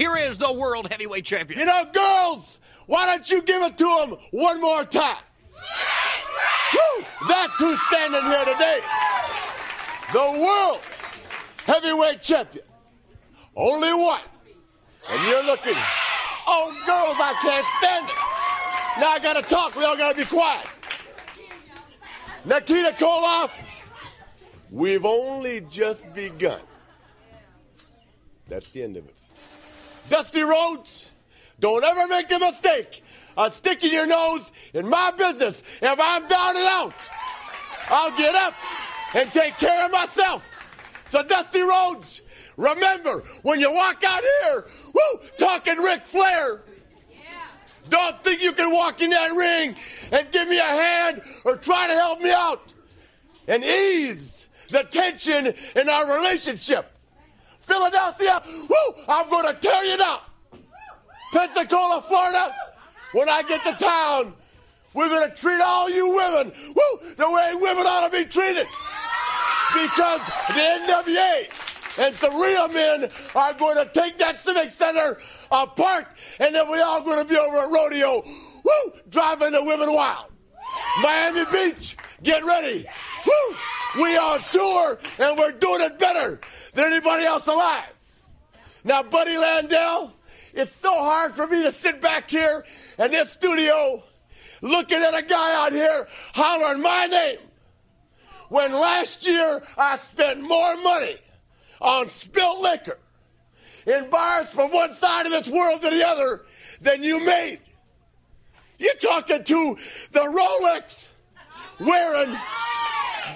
Here is the World Heavyweight Champion. You know, girls, why don't you give it to him one more time? Woo! That's who's standing here today. The world heavyweight champion. Only one. And you're looking, oh, girls, I can't stand it. Now I gotta talk. We all gotta be quiet. Nikita Koloff, we've only just begun. That's the end of it. Dusty Rhodes, don't ever make the mistake of sticking your nose in my business. If I'm down and out, I'll get up and take care of myself. So, Dusty Rhodes, remember when you walk out here, woo, talking Ric Flair, don't think you can walk in that ring and give me a hand or try to help me out and ease the tension in our relationship. Philadelphia, woo, I'm going to tear you down. Pensacola, Florida, when I get to town, we're going to treat all you women, woo, the way women ought to be treated. Because the NWA and some real men are going to take that Civic Center apart, and then we're all going to be over at Rodeo, woo, driving the women wild. Miami Beach, get ready. Woo! We on tour, and we're doing it better than anybody else alive. Now, Buddy Landel, it's so hard for me to sit back here in this studio looking at a guy out here hollering my name when last year I spent more money on spilt liquor in bars from one side of this world to the other than you made. You're talking to the Rolex wearing,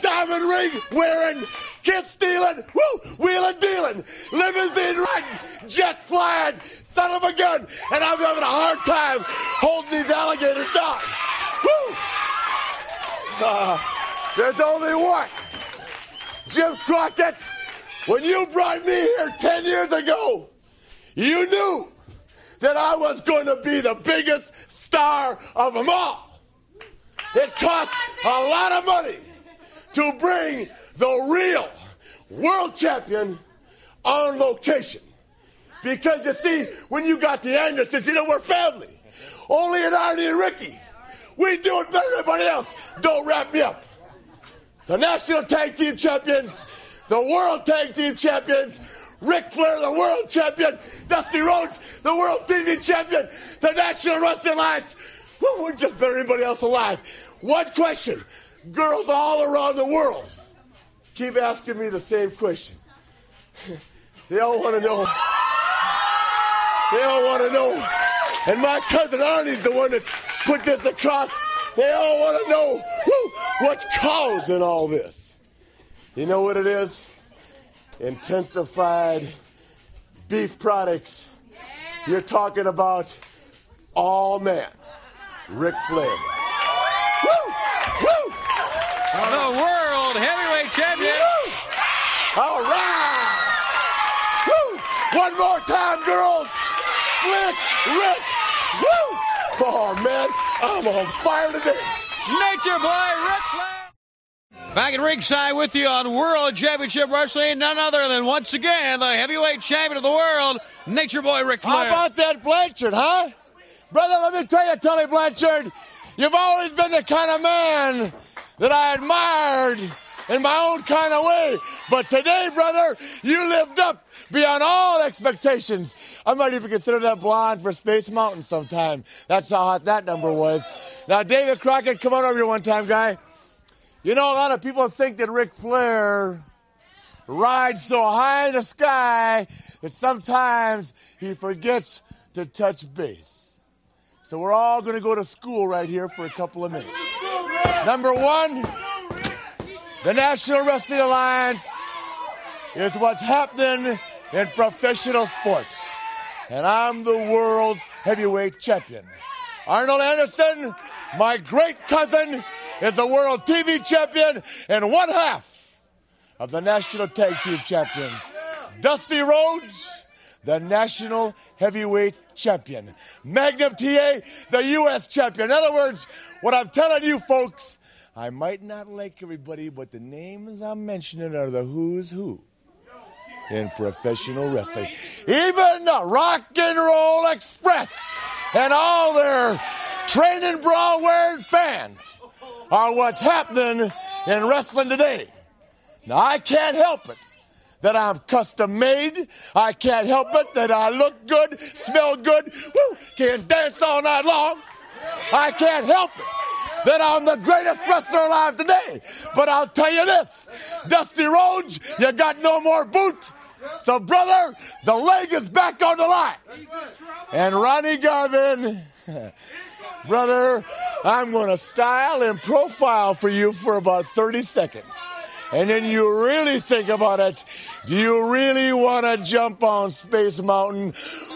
diamond ring wearing, kiss stealing, woo, wheeling dealing, limousine riding, jet flying, son of a gun, and I'm having a hard time holding these alligators down. Woo! Uh, there's only one. Jim Crockett, when you brought me here 10 years ago, you knew that I was going to be the biggest star of them all. It cost a lot of money to bring the real world champion on location. Because you see, when you got the Andersons, you know, we're family. Only an Arnie and Ricky. We do it better than everybody else. Don't wrap me up. The national tag team champions, the world tag team champions, Ric Flair, the world champion, Dusty Rhodes, the world TV champion, the National Wrestling Alliance. We're just better anybody else alive. One question. Girls all around the world keep asking me the same question. They all want to know. They all want to know. And my cousin Arnie's the one that put this across. They all want to know whoo, what's causing all this. You know what it is? Intensified beef products. You're talking about all man, Ric Flair. Woo! The world heavyweight champion. All right! Woo! One more time, girls! Flick, Rick, woo! Oh, man, I'm on fire today. Nature Boy Ric Flair. Back at ringside with you on World Championship Wrestling, none other than once again the heavyweight champion of the world, Nature Boy Ric Flair. How about that Blanchard, huh? Brother, let me tell you, Tully Blanchard, you've always been the kind of man that I admired in my own kind of way. But today, brother, you lived up beyond all expectations. I might even consider that blonde for Space Mountain sometime. That's how hot that number was. Now, David Crockett, come on over here one time, guy. You know, a lot of people think that Ric Flair rides so high in the sky that sometimes he forgets to touch base. So we're all going to go to school right here for a couple of minutes. Number one, the National Wrestling Alliance is what's happening in professional sports. And I'm the world's heavyweight champion. Arnold Anderson, my great cousin, is the world TV champion and one half of the National Tag Team Champions. Dusty Rhodes, the National Heavyweight Champion. Magnum TA, the U.S. Champion. In other words, what I'm telling you folks, I might not like everybody, but the names I'm mentioning are the who's who in professional wrestling. Even the Rock and Roll Express and all their training bra wearing fans are what's happening in wrestling today. Now, I can't help it that I'm custom made. I can't help it that I look good, smell good, woo, can dance all night long. I can't help it that I'm the greatest wrestler alive today. But I'll tell you this Dusty Rhodes, you got no more boot. So, brother, the leg is back on the line. And Ronnie Garvin, brother, I'm going to style and profile for you for about 30 seconds. And then you really think about it. Do you really want to jump on Space Mountain?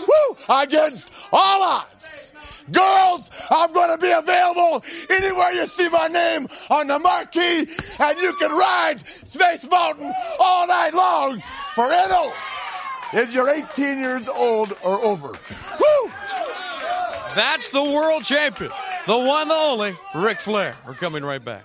Woo! Against all odds. Girls, I'm going to be available anywhere you see my name on the marquee, and you can ride Space Mountain all night long for NO if you're 18 years old or over. Woo! That's the world champion, the one, the only, Ric Flair. We're coming right back.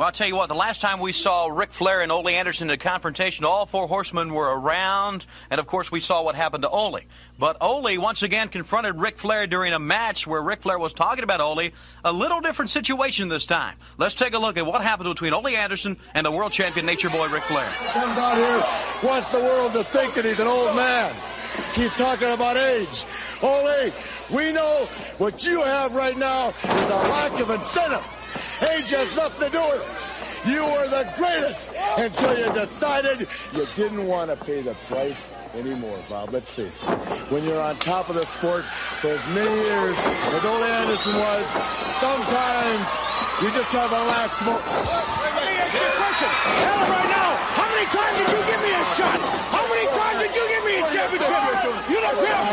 Well, I'll tell you what, the last time we saw Ric Flair and Ole Anderson in a confrontation, all four horsemen were around, and of course we saw what happened to Ole. But Ole once again confronted Ric Flair during a match where Ric Flair was talking about Ole. A little different situation this time. Let's take a look at what happened between Ole Anderson and the world champion Nature Boy Ric Flair. Comes out here, wants the world to think that he's an old man. Keeps talking about age. Ole, we know what you have right now is a lack of incentive. Age has nothing to do with it. You were the greatest until you decided you didn't want to pay the price anymore, Bob. Let's face it. When you're on top of the sport for as many years as Ole Anderson was, sometimes you just have a lax mo- Let me ask you a question. Tell him right now, how many times did you give me a shot? How many times did you give me a championship? You look real.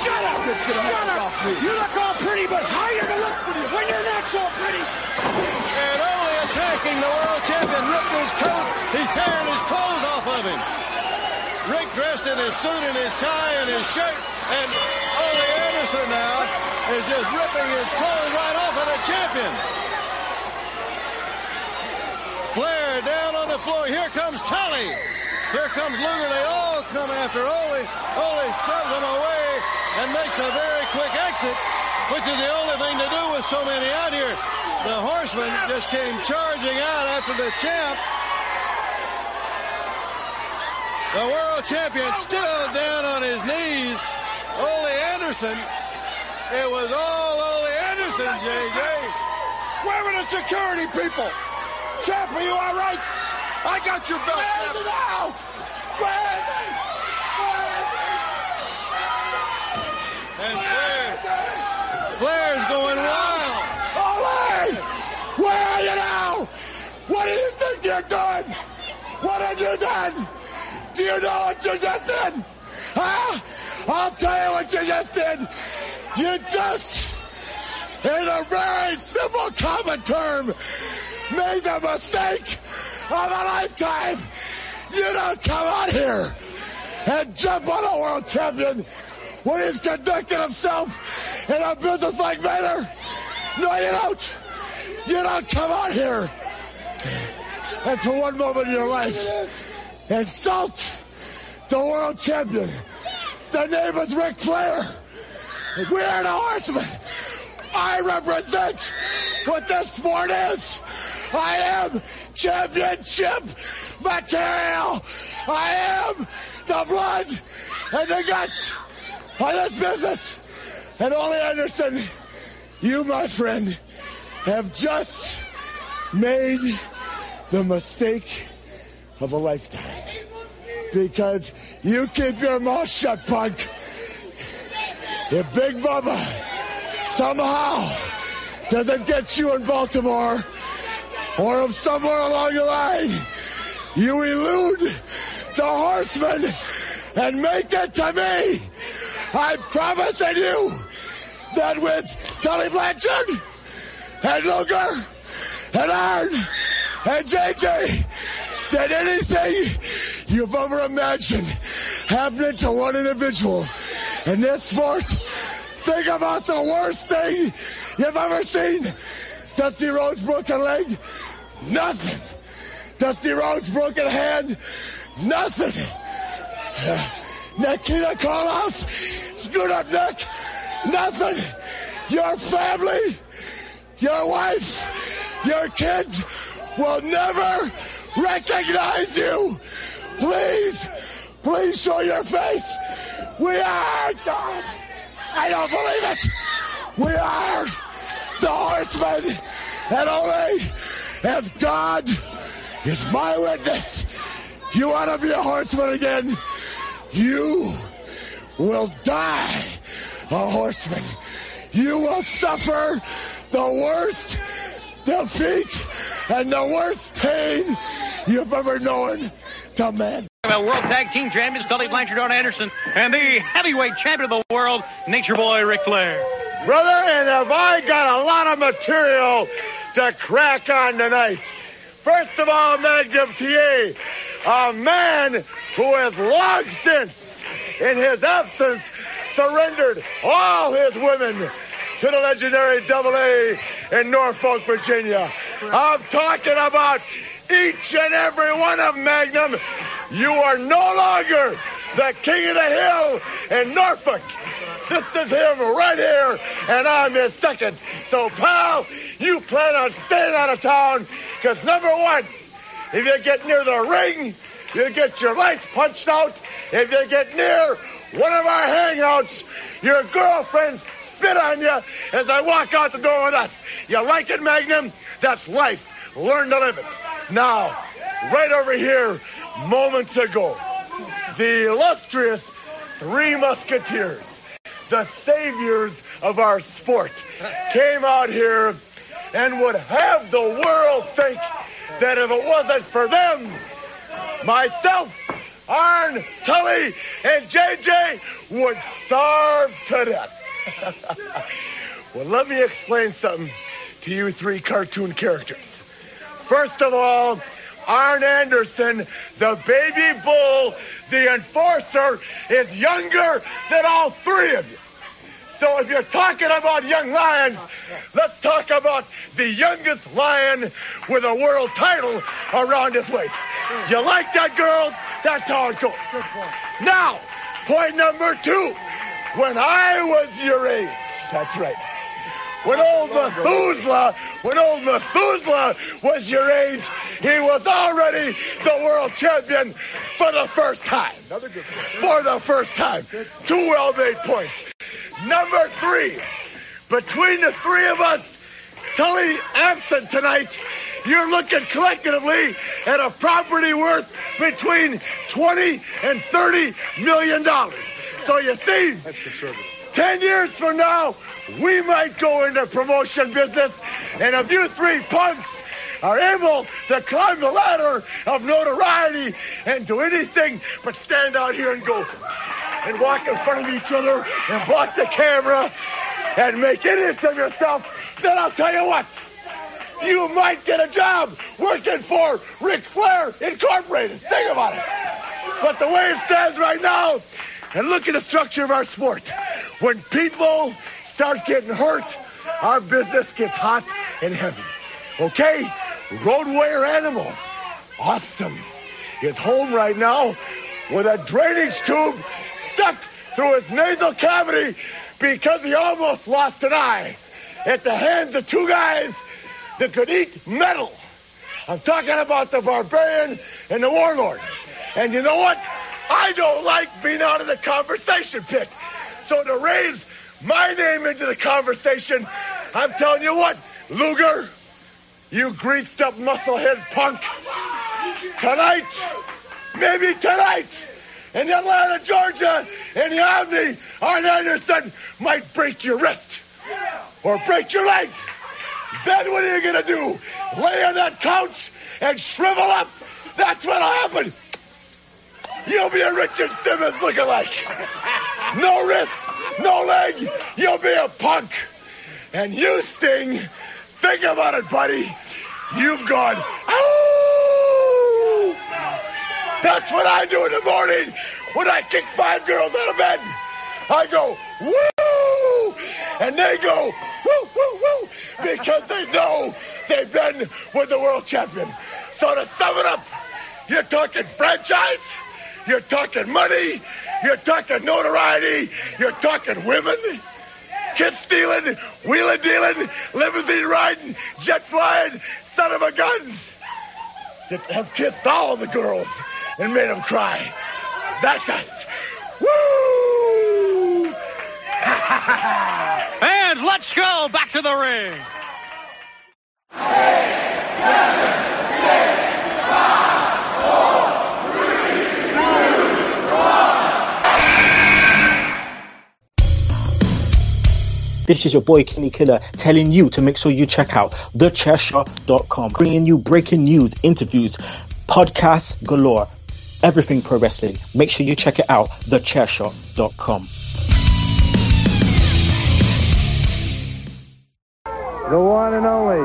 Shut up. Shut up. You look all pretty, but how you gonna look when you're not so pretty? And only attacking the world champion, ripping his coat. He's tearing his clothes off of him. Ric dressed in his suit and his tie and his shirt, and Ole Anderson now is just ripping his clothes right off of the champion. Flair down on the floor. Here comes Tully. Here comes Luger. They all come after Ole. Ole shoves them away and makes a very quick exit, which is the only thing to do with so many out here. The horseman just came charging out after the champ. The world champion still down on his knees. Ole Anderson. It was all Ole Anderson, JJ. Where are the security people? Champ, are you all right? I got your belt. Where now? Where is it? And Flair, Flair's going wild. Ole! Where are you now? What do think? What have you done? Do you know what you just did? Huh? I'll tell you what you just did. You just, in a very simple common term, made the mistake of a lifetime. You don't come out here and jump on a world champion when he's conducting himself in a business-like manner. No, you don't. You don't come out here and for one moment in your life insult the world champion. The name is Ric Flair. We are the horsemen. I represent what this sport is. I am championship material. I am the blood and the guts of this business. And Ole Anderson, you, my friend, have just made the mistake of a lifetime. Because you keep your mouth shut, punk. If Big Bubba somehow doesn't get you in Baltimore, or if somewhere along the line you elude the horseman and make it to me, I'm promising you that with Tully Blanchard and Luger and Arn and JJ, that anything you've ever imagined happening to one individual in this sport, think about the worst thing you've ever seen. Dusty Rhodes' broken leg, nothing. Dusty Rhodes' broken hand, nothing. Nikita Koloff, screwed up neck, nothing. Your family, your wife, your kids will never recognize you. Please, please show your face. We are God. I don't believe it. We are the horsemen. And only as God is my witness, you want to be a horseman again, you will die a horseman. You will suffer the worst defeat and the worst pain you've ever known to man. Well, World Tag Team Champions Tully Blanchard, Arn Anderson, and the heavyweight champion of the world, Nature Boy Ric Flair. Brother, and have I got a lot of material to crack on tonight. First of all, Magnum TA, a man who has long since, in his absence, surrendered all his women to the legendary Double A in Norfolk, Virginia. I'm talking about each and every one of Magnum. You are no longer the king of the hill in Norfolk. This is him right here, and I'm his second. So, pal, you plan on staying out of town, because number one, if you get near the ring, you get your lights punched out. If you get near one of our hangouts, your girlfriend spit on you as I walk out the door with us. You like it, Magnum? That's life. Learn to live it. Now, right over here, moments ago, the illustrious Three Musketeers, the saviors of our sport, came out here and would have the world think that if it wasn't for them, myself, Arn, Tully, and JJ would starve to death. well, let me explain something to you three cartoon characters. First of all, Arn Anderson, the baby bull, the enforcer, is younger than all three of you. So if you're talking about young lions, let's talk about the youngest lion with a world title around his waist. You like that, girl? That's how it goes. Now, point number two. When I was your age, that's right. When old Methuselah, when old Methuselah was your age, he was already the world champion for the first time. For the first time. Two well-made points. Number three, between the three of us, Tully absent tonight, you're looking collectively at a property worth between 20 and 30 million dollars. So you see, That's conservative. 10 years from now, we might go into promotion business, and if you three punks are able to climb the ladder of notoriety and do anything but stand out here and go and walk in front of each other and block the camera and make idiots of yourself, then I'll tell you what. You might get a job working for Ric Flair Incorporated. Think about it. But the way it stands right now, and look at the structure of our sport. When people start getting hurt, our business gets hot and heavy. Okay? Road warrior animal. Awesome. Is home right now with a drainage tube stuck through his nasal cavity because he almost lost an eye at the hands of two guys that could eat metal. I'm talking about the barbarian and the warlord. And you know what? I don't like being out of the conversation pit. So to raise my name into the conversation, I'm telling you what, Luger, you greased up musclehead punk, tonight, maybe tonight, in Atlanta, Georgia, in the Omni, Arn Anderson might break your wrist or break your leg. Then what are you gonna do? Lay on that couch and shrivel up? That's what'll happen. You'll be a Richard Simmons lookalike. No wrist, no leg. You'll be a punk. And you, Sting, think about it, buddy. You've gone, "Ow!" That's what I do in the morning when I kick five girls out of bed. I go, woo! And they go, woo, woo, woo, because they know they've been with the world champion. So to sum it up, you're talking franchise, you're talking money, you're talking notoriety, you're talking women, Kid stealing, wheeling dealing, limousine riding, jet flying, son of a guns that have kissed all the girls and made them cry. That's us. Woo! And let's go back to the ring. This is your boy Kenny Killer telling you to make sure you check out thechairshot.com, bringing you breaking news, interviews, podcasts galore, everything pro wrestling. Make sure you check it out, thechairshot.com. the one and only,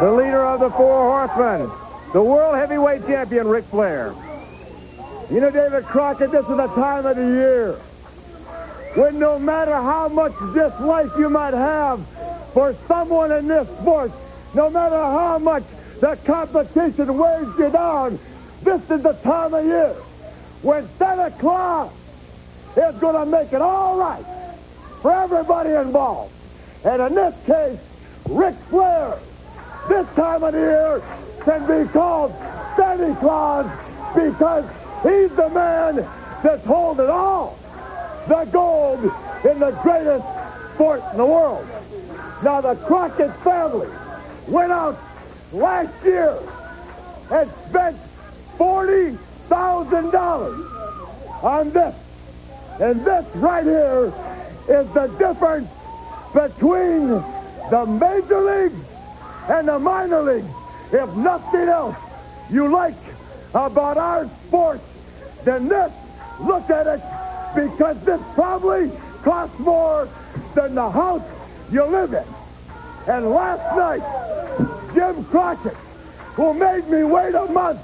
the leader of the Four Horsemen, the world heavyweight champion, Ric Flair. You know, David Crockett, this is the time of the year when no matter how much dislike you might have for someone in this sport, no matter how much the competition weighs you down, this is the time of year when Santa Claus is going to make it all right for everybody involved. And in this case, Ric Flair, this time of the year, can be called Santa Claus because he's the man that's holding all the gold in the greatest sport in the world. Now, the Crockett family went out last year and spent $40,000 on this. And this right here is the difference between the major leagues and the minor leagues. If nothing else you like about our sport, then this, look at it, because this probably costs more than the house you live in. And last night, Jim Crockett, who made me wait a month,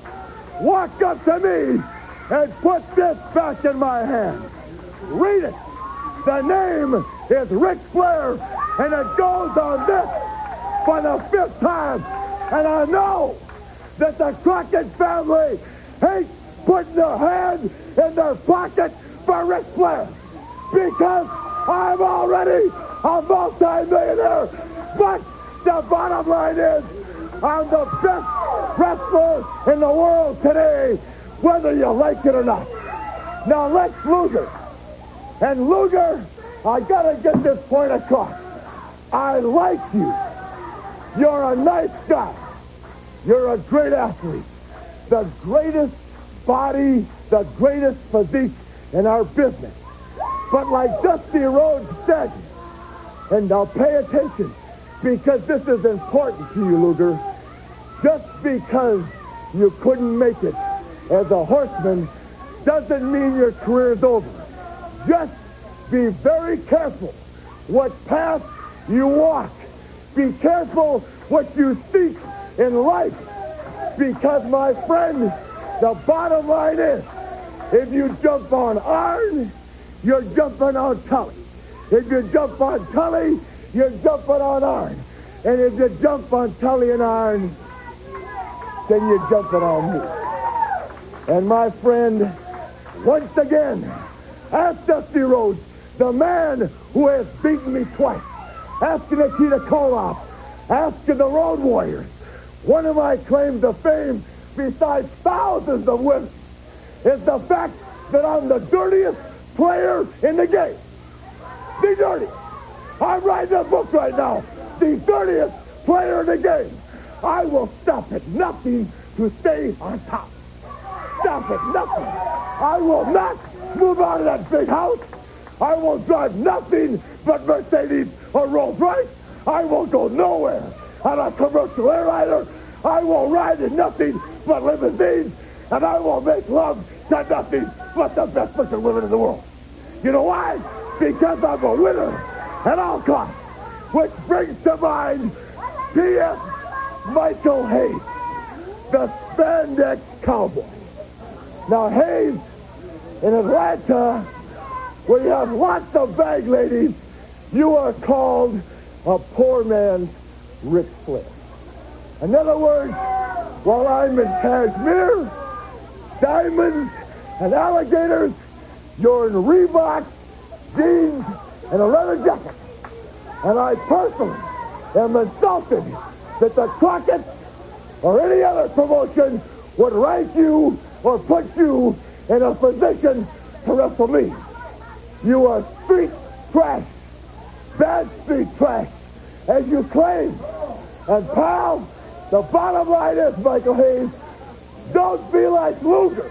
walked up to me and put this back in my hand. Read it. The name is Ric Flair, and it goes on this for the fifth time. And I know that the Crockett family hates putting their hand in their pocket for Ric Flair because I'm already a multi-millionaire. But the bottom line is I'm the best wrestler in the world today, whether you like it or not. Now Lex Luger. And Luger, I gotta get this point across. I like you. You're a nice guy. You're a great athlete. The greatest body, the greatest physique in our business. But like Dusty Rhodes said, and now pay attention because this is important to you, Luger. Just because you couldn't make it as a horseman doesn't mean your career's over. Just be very careful what path you walk. Be careful what you seek in life. Because, my friend, the bottom line is, if you jump on Arn, you're jumping on Tully. If you jump on Tully, you're jumping on Arn. And if you jump on Tully and Arn, then you're jumping on me. And my friend, once again, ask Dusty Rhodes, the man who has beaten me twice. Ask Nikita Koloff. Ask the Road Warriors. One of my claims to fame, besides thousands of women, is the fact that I'm the dirtiest player in the game. The dirtiest. I'm writing a book right now. The dirtiest player in the game. I will stop at nothing to stay on top. Stop at nothing. I will not move out of that big house. I will drive nothing but Mercedes or Rolls Royce. I will go nowhere on a commercial airliner. I will ride in nothing but limousines. And I will make love to nothing but the best looking women in the world. You know why? Because I'm a winner at all costs. Which brings to mind P.S. Michael Hayes, the spandex cowboy. Now, Hayes in Atlanta, where you have lots of bag ladies, you are called a poor man's Ric Flair. In other words, while I'm in cashmere, diamonds, and alligators, you're in Reebok, jeans, and a leather jacket. And I personally am insulted that the Crockett or any other promotion would rank you or put you in a position to wrestle me. You are street trash, bad street trash, as you claim. And pal, the bottom line is, Michael Hayes, don't be like Luger.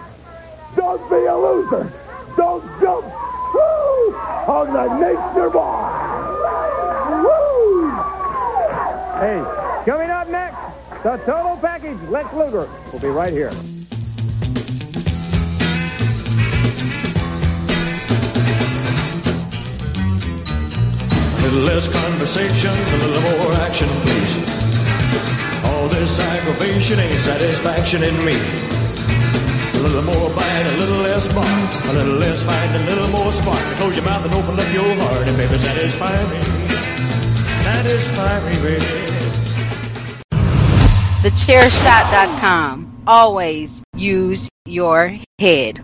Don't be a loser. Don't jump woo, on the nature bar. Woo! Hey, coming up next, the total package. Lex Luger. We'll be right here. A little less conversation, a little more action, please. All this aggravation ain't satisfaction in me. A little more bite, a little less bark, a little less fight, a little more spark. Close your mouth and open up your heart, and baby, satisfy me. satisfy me, baby. TheChairShot.com. Always use your head.